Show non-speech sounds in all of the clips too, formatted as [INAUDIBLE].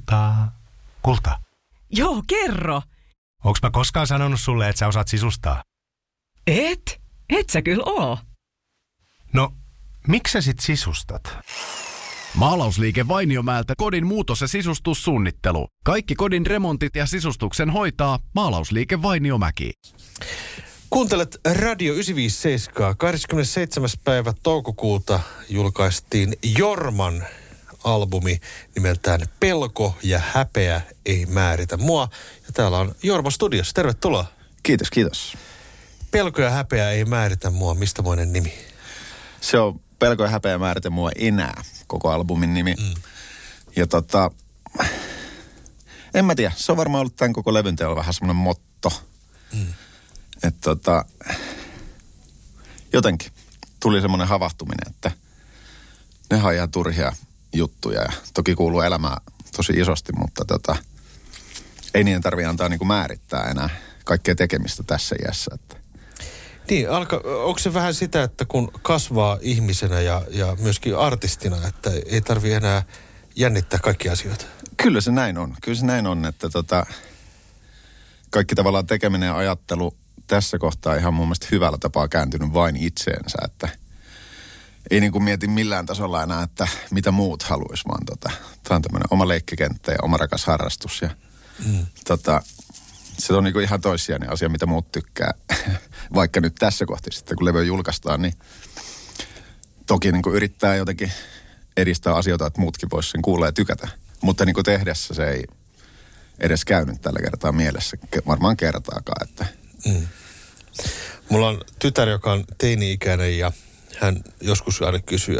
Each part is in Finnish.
Kultaa. Kulta. Joo, kerro. Onks mä koskaan sanonut sulle, että sä osaat sisustaa? Et? Et sä kyllä oo. No, miksi sä sit sisustat? Maalausliike Vainiomäeltä kodin muutos- ja sisustussuunnittelu. Kaikki kodin remontit ja sisustuksen hoitaa Maalausliike Vainiomäki. Kuuntelet Radio 957. 27. päivä toukokuuta julkaistiin Jorman albumi nimeltään Pelko ja häpeä ei määritä mua. Ja täällä on Jorma Studios. Tervetuloa. Kiitos, kiitos. Pelko ja häpeä ei määritä mua. Mistä moinen nimi? Se on Pelko ja häpeä määritä mua enää, koko albumin nimi. Mm. Ja tota, en mä tiedä, se on varmaan ollut tämän koko levyn teolla vähän semmoinen motto. Mm. Että tota, jotenkin tuli semmoinen havahtuminen, että ne on ihan turhia juttuja. Ja toki kuuluu elämää tosi isosti, mutta tota, ei niiden tarvitse antaa niinku määrittää enää kaikkea tekemistä tässä iässä. Että. Niin, alka, onko se vähän sitä, että kun kasvaa ihmisenä ja, ja myöskin artistina, että ei tarvi enää jännittää kaikkia asioita? Kyllä se näin on. Kyllä se näin on, että tota, kaikki tavallaan tekeminen ja ajattelu tässä kohtaa ihan mun mielestä hyvällä tapaa kääntynyt vain itseensä, että ei niin kuin mieti millään tasolla enää, että mitä muut haluaisi, vaan tota, tämä on tämmöinen oma leikkikenttä ja oma rakas harrastus ja mm. tota, se on niin kuin ihan toissijainen asia, mitä muut tykkää. [LAUGHS] Vaikka nyt tässä kohtaa sitten, kun levy julkaistaan, niin toki niin kuin yrittää jotenkin edistää asioita, että muutkin voisivat sen kuulla ja tykätä. Mutta niin kuin tehdessä se ei edes käynyt tällä kertaa mielessä, varmaan kertaakaan. Että. Mm. Mulla on tytär, joka on teini-ikäinen ja hän joskus aina kysyy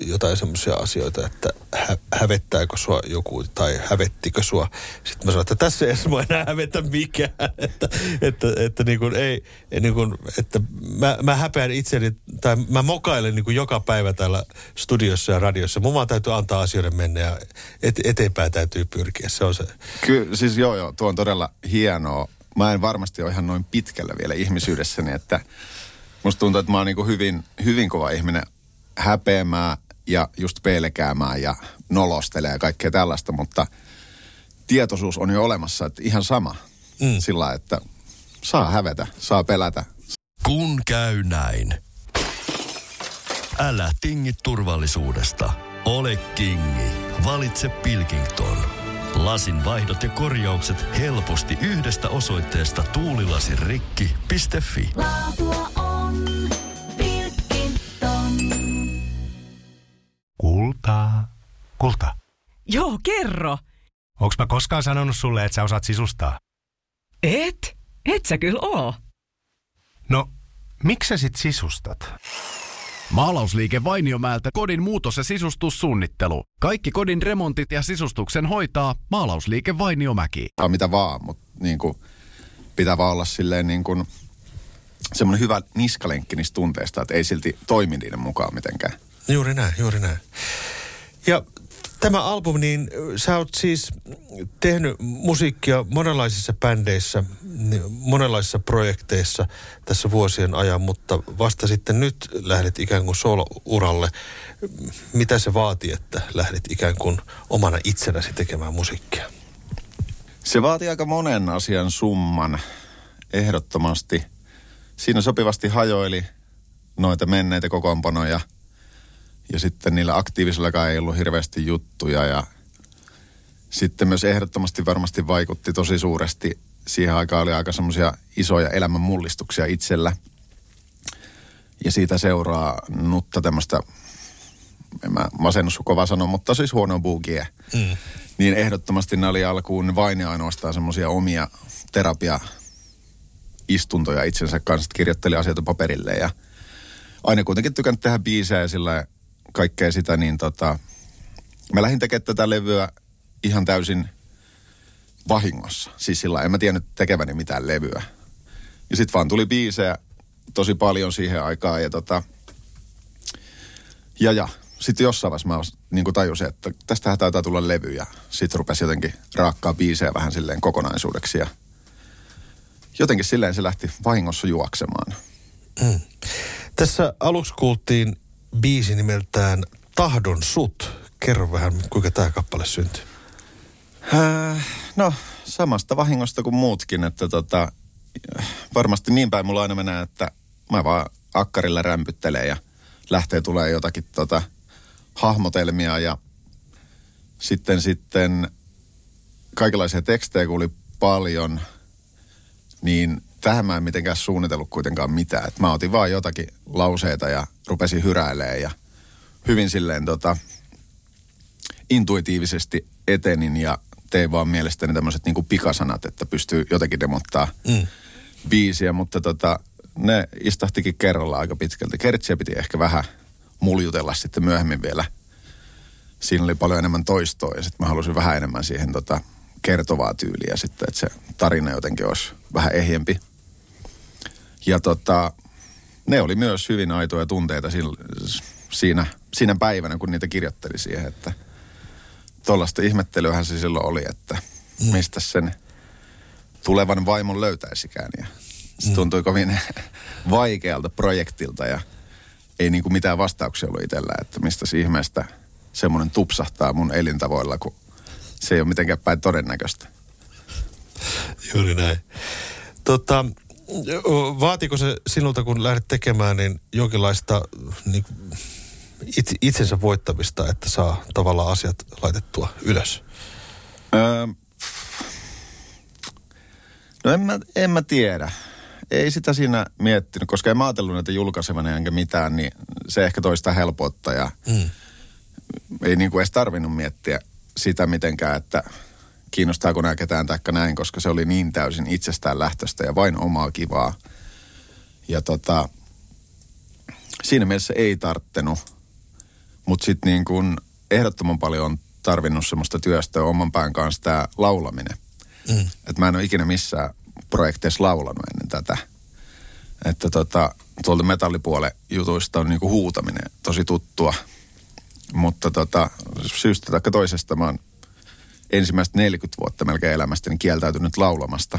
jotain semmoisia asioita, että hä- hävettääkö sua joku tai hävettikö sua. Sitten mä sanoin, että tässä ei mua enää hävetä mikään. [LAUGHS] Että, että, että, niin kuin ei, niin kuin, että mä, mä häpeän itseni tai mä mokailen niin kuin joka päivä täällä studiossa ja radiossa. Mun vaan täytyy antaa asioiden mennä ja et, eteenpäin täytyy pyrkiä. Se on se. Kyllä, siis joo joo, tuo on todella hienoa. Mä en varmasti ole ihan noin pitkällä vielä ihmisyydessäni, että musta tuntuu, että mä oon niin hyvin, hyvin kova ihminen häpeämään ja just pelkäämään ja nolostelee ja kaikkea tällaista, mutta tietoisuus on jo olemassa, että ihan sama. Mm. Sillä että saa hävetä, saa pelätä. Kun käy näin. Älä tingi turvallisuudesta. Ole kingi. Valitse Pilkington. Lasin vaihdot ja korjaukset helposti yhdestä osoitteesta tuulilasirikki.fi. Laatua kerro. Onks mä koskaan sanonut sulle, että sä osaat sisustaa? Et? Et sä kyllä oo. No, miksi sä sit sisustat? Maalausliike Vainiomäeltä kodin muutos- ja sisustussuunnittelu. Kaikki kodin remontit ja sisustuksen hoitaa Maalausliike Vainiomäki. Mitä vaan, mutta niin kuin, pitää vaan olla silleen niin kuin, semmoinen hyvä niskalenkki niistä tunteista, että ei silti toimi niiden mukaan mitenkään. Juuri näin, juuri näin. Ja tämä albumi, niin sä oot siis tehnyt musiikkia monenlaisissa bändeissä, monenlaisissa projekteissa tässä vuosien ajan, mutta vasta sitten nyt lähdet ikään kuin solo-uralle. Mitä se vaatii, että lähdet ikään kuin omana itsenäsi tekemään musiikkia? Se vaatii aika monen asian summan, ehdottomasti. Siinä sopivasti hajoili noita menneitä kokoonpanoja – ja sitten niillä aktiivisillakaan ei ollut hirveästi juttuja ja sitten myös ehdottomasti varmasti vaikutti tosi suuresti. Siihen aikaan oli aika semmoisia isoja elämän mullistuksia itsellä. Ja siitä seuraa nutta tämmöistä, en mä masennus kova sanoa, mutta siis huono bugie. Mm. Niin ehdottomasti ne oli alkuun vain ja ainoastaan semmoisia omia terapia istuntoja itsensä kanssa, kirjoitteli asioita paperille ja aina kuitenkin tykännyt tehdä biisejä sillä kaikkea sitä, niin tota, mä lähdin tekemään tätä levyä ihan täysin vahingossa. Siis sillä en mä tiennyt tekeväni mitään levyä. Ja sitten vaan tuli biisejä tosi paljon siihen aikaan ja tota, ja ja, sitten jossain vaiheessa mä niin tajusin, että tästä taitaa tulla levy ja sitten rupesi jotenkin raakkaa biisejä vähän silleen kokonaisuudeksi ja jotenkin silleen se lähti vahingossa juoksemaan. Mm. Tässä aluksi kuultiin biisi nimeltään Tahdon sut. Kerro vähän, kuinka tämä kappale syntyi. Äh, no, samasta vahingosta kuin muutkin, että tota, varmasti niin päin mulla aina menee, että mä vaan akkarilla rämpyttelen ja lähtee tulee jotakin tota, hahmotelmia ja sitten sitten kaikenlaisia tekstejä kun oli paljon, niin tähän mä en mitenkään suunnitellut kuitenkaan mitään. Et mä otin vaan jotakin lauseita ja rupesin hyräilemään ja hyvin silleen tota, intuitiivisesti etenin ja tein vaan mielestäni tämmöiset niinku pikasanat, että pystyy jotenkin demottaa mm. biisiä, mutta tota, ne istahtikin kerralla aika pitkälti. Kertsiä piti ehkä vähän muljutella sitten myöhemmin vielä. Siinä oli paljon enemmän toistoa ja sitten mä halusin vähän enemmän siihen tota, kertovaa tyyliä sitten, että se tarina jotenkin olisi vähän ehjempi. Ja tota, ne oli myös hyvin aitoja tunteita siinä, siinä päivänä, kun niitä kirjoitteli siihen, että tuollaista ihmettelyähän se silloin oli, että mm. mistä sen tulevan vaimon löytäisikään. Ja se mm. tuntui kovin [LAUGHS] vaikealta projektilta ja ei niin kuin mitään vastauksia ollut itsellä, että mistä ihmeestä semmoinen tupsahtaa mun elintavoilla, kun se ei ole mitenkään päin todennäköistä. Juuri näin. Tota, vaatiko se sinulta, kun lähdet tekemään, niin jonkinlaista niin itse, itsensä voittamista, että saa tavallaan asiat laitettua ylös? Öö, no en mä, en mä tiedä. Ei sitä siinä miettinyt, koska en mä ajatellut näitä julkaisevana enkä mitään, niin se ehkä toista helpottaa ja mm. ei niin kuin edes tarvinnut miettiä sitä mitenkään, että kiinnostaako nämä ketään taikka näin, koska se oli niin täysin itsestään lähtöstä ja vain omaa kivaa. Ja tota, siinä mielessä ei tarttenut, mutta sitten niin kuin ehdottoman paljon on tarvinnut semmoista työstä oman pään kanssa tämä laulaminen. Mm. Että mä en ole ikinä missään projekteissa laulanut ennen tätä. Että tota, tuolta metallipuolen jutuista on niinku huutaminen tosi tuttua. Mutta tota, syystä tai toisesta mä oon ensimmäistä 40 vuotta melkein elämästäni kieltäytynyt laulamasta.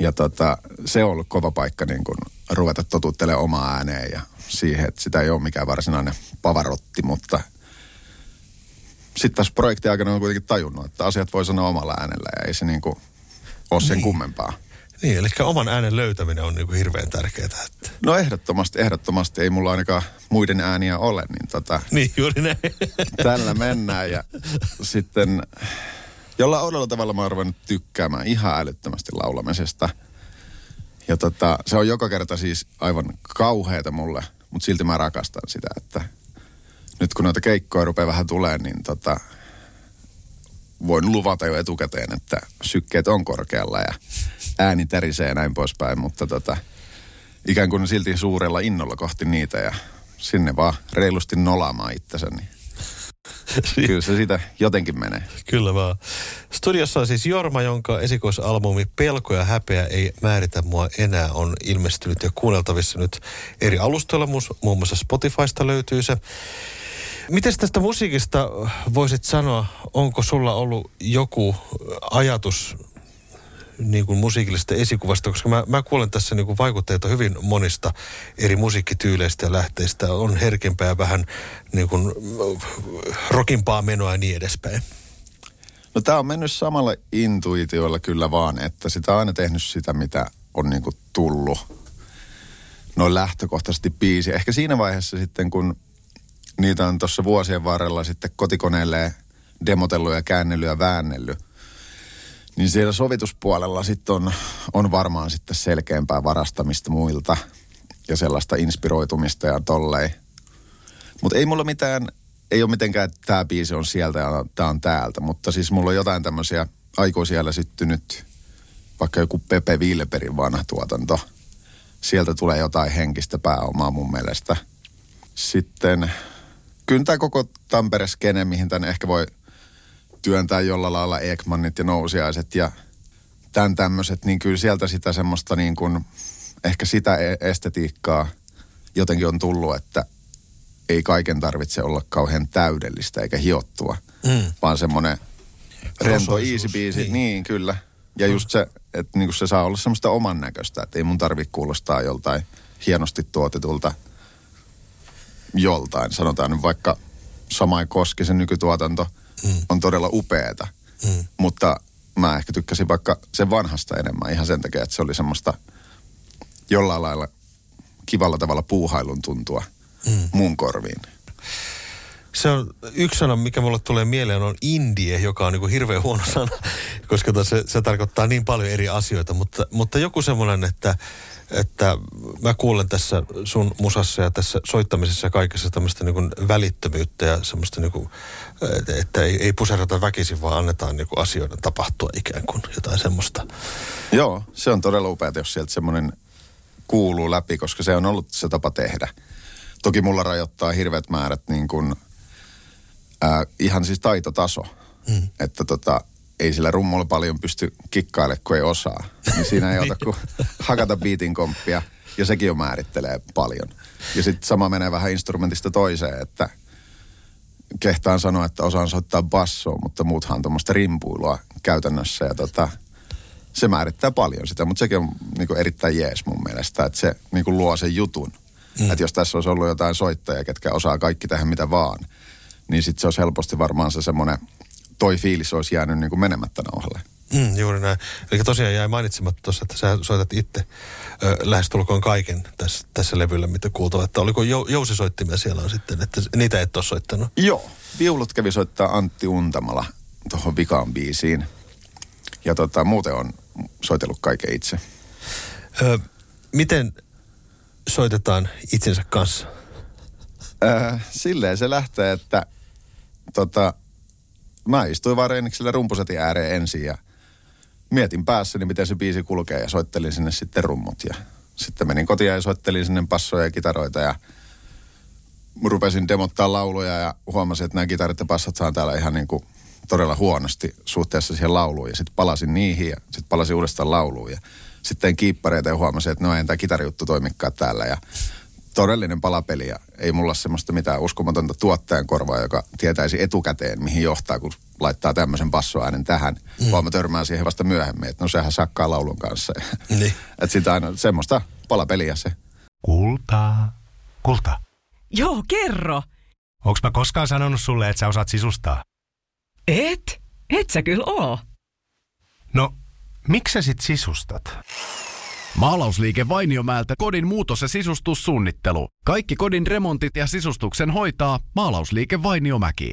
Ja tota, se on ollut kova paikka niin kun ruveta totuttelemaan omaa ääneen ja siihen, että sitä ei ole mikään varsinainen pavarotti, mutta sitten tässä projektin aikana on kuitenkin tajunnut, että asiat voi sanoa omalla äänellä ja ei se niin kuin ole sen niin. kummempaa. Niin, eli oman äänen löytäminen on niin hirveän tärkeää. Että... No ehdottomasti, ehdottomasti. Ei mulla ainakaan muiden ääniä ole, niin tota... [LAUGHS] Niin, juuri näin. [LAUGHS] Tällä mennään ja sitten jolla odella tavalla mä oon tykkäämään ihan älyttömästi laulamisesta. Ja tota, se on joka kerta siis aivan kauheata mulle, mutta silti mä rakastan sitä, että nyt kun noita keikkoja rupeaa vähän tulee, niin tota, voin luvata jo etukäteen, että sykkeet on korkealla ja ääni tärisee ja näin poispäin, mutta tota, ikään kuin silti suurella innolla kohti niitä ja sinne vaan reilusti nolaamaan itsensä, niin Kyllä se sitä jotenkin menee. Kyllä vaan. Studiossa on siis Jorma, jonka esikoisalbumi Pelko ja häpeä ei määritä mua enää on ilmestynyt ja kuunneltavissa nyt eri alustoilla. Muun muassa Spotifysta löytyy se. Miten tästä musiikista voisit sanoa, onko sulla ollut joku ajatus niin kuin musiikillisesta esikuvasta, koska mä, mä kuulen tässä niin kuin vaikutteita hyvin monista eri musiikkityyleistä ja lähteistä. On herkempää vähän niin kuin rokimpaa menoa ja niin edespäin. No tämä on mennyt samalla intuitiolla kyllä vaan, että sitä on aina tehnyt sitä, mitä on niin kuin tullut. Noin lähtökohtaisesti biisi. Ehkä siinä vaiheessa sitten, kun niitä on tuossa vuosien varrella sitten kotikoneelle demotellut ja käännellyt ja väännellyt, niin siellä sovituspuolella sitten on, on varmaan sitten selkeämpää varastamista muilta ja sellaista inspiroitumista ja tollei. Mutta ei mulla mitään, ei ole mitenkään, että tämä biisi on sieltä ja tämä on täältä, mutta siis mulla on jotain tämmöisiä aikuisiellä syttynyt, vaikka joku Pepe Wilberin vanha tuotanto. Sieltä tulee jotain henkistä pääomaa mun mielestä. Sitten kyllä tämä koko Tampere-skene, mihin tänne ehkä voi työntää jolla lailla Ekmanit ja nousiaiset ja tämän tämmöiset, niin kyllä sieltä sitä semmoista niin kuin, ehkä sitä e- estetiikkaa jotenkin on tullut, että ei kaiken tarvitse olla kauhean täydellistä eikä hiottua, mm. vaan semmoinen rento easy biisi, niin. niin kyllä. Ja mm. just se, että niin se saa olla semmoista oman näköistä, että ei mun tarvitse kuulostaa joltain hienosti tuotetulta joltain. Sanotaan nyt vaikka Samai Koskisen nykytuotanto – mm. on todella upeeta. Mm. Mutta mä ehkä tykkäsin vaikka sen vanhasta enemmän ihan sen takia, että se oli semmoista jollain lailla kivalla tavalla puuhailun tuntua mm. mun korviin. Se on yksi sana, mikä mulle tulee mieleen, on indie, joka on niin kuin hirveän huono sana, [LAUGHS] koska se, se tarkoittaa niin paljon eri asioita. Mutta, mutta joku semmoinen, että, että mä kuulen tässä sun musassa ja tässä soittamisessa ja kaikessa tämmöistä niin kuin välittömyyttä ja semmoista niin kuin, että ei, ei puserata väkisin, vaan annetaan niin kuin asioiden tapahtua ikään kuin jotain semmoista. Joo, se on todella upeaa, jos sieltä semmoinen kuuluu läpi, koska se on ollut se tapa tehdä. Toki mulla rajoittaa hirveät määrät niin kuin – ää, ihan siis taitotaso. Mm. Että tota, ei sillä rummulla paljon pysty kikkailemaan, kun ei osaa. Niin siinä ei ota kuin [LAUGHS] hakata beatin komppia, ja sekin jo määrittelee paljon. Ja sitten sama menee vähän instrumentista toiseen, että kehtaan sanoa, että osaan soittaa bassoa, mutta muuthan on tuommoista rimpuilua käytännössä. Ja tota, se määrittää paljon sitä, mutta sekin on niinku erittäin jees mun mielestä, että se niinku luo sen jutun. Mm. Että jos tässä olisi ollut jotain soittajia, ketkä osaa kaikki tehdä mitä vaan – niin sitten se olisi helposti varmaan se semmoinen, toi fiilis olisi jäänyt niin kuin menemättä nauhalle. Mm, juuri näin. Eli tosiaan jäi mainitsematta tuossa, että sä soitat itse ö, lähestulkoon kaiken tässä, tässä levyllä, mitä kuultava. Että oliko jou, jousisoittimia siellä on sitten, että niitä et ole soittanut? Joo. Viulut kävi soittaa Antti Untamala tuohon vikaan biisiin. Ja tota, muuten on soitellut kaiken itse. Ö, miten soitetaan itsensä kanssa? Äh, silleen se lähtee, että tota, mä istuin vaan Reeniksellä rumpusetin ääreen ensin ja mietin päässäni, miten se biisi kulkee ja soittelin sinne sitten rummut. Ja sitten menin kotiin ja soittelin sinne passoja ja kitaroita ja rupesin demottaa lauluja ja huomasin, että nämä kitarit ja passat saa täällä ihan niin kuin todella huonosti suhteessa siihen lauluun. Ja sitten palasin niihin ja sitten palasin uudestaan lauluun. Ja sitten kiippareita ja huomasin, että no ei tämä kitarijuttu toimikaan täällä. Ja todellinen palapeli ja ei mulla semmoista mitään uskomatonta tuottajan korvaa, joka tietäisi etukäteen, mihin johtaa, kun laittaa tämmöisen passoäänen tähän, mm. vaan mä törmään siihen vasta myöhemmin, että no sehän sakkaa laulun kanssa. Niin. [LAUGHS] että sitä aina semmoista palapeliä se. Kultaa. Kulta. Joo, kerro. Onks mä koskaan sanonut sulle, että sä osaat sisustaa? Et? Et sä kyllä oo. No, miksi sä sit sisustat? Maalausliike Vainiomäeltä kodin muutos- ja sisustussuunnittelu. Kaikki kodin remontit ja sisustuksen hoitaa Maalausliike Vainiomäki.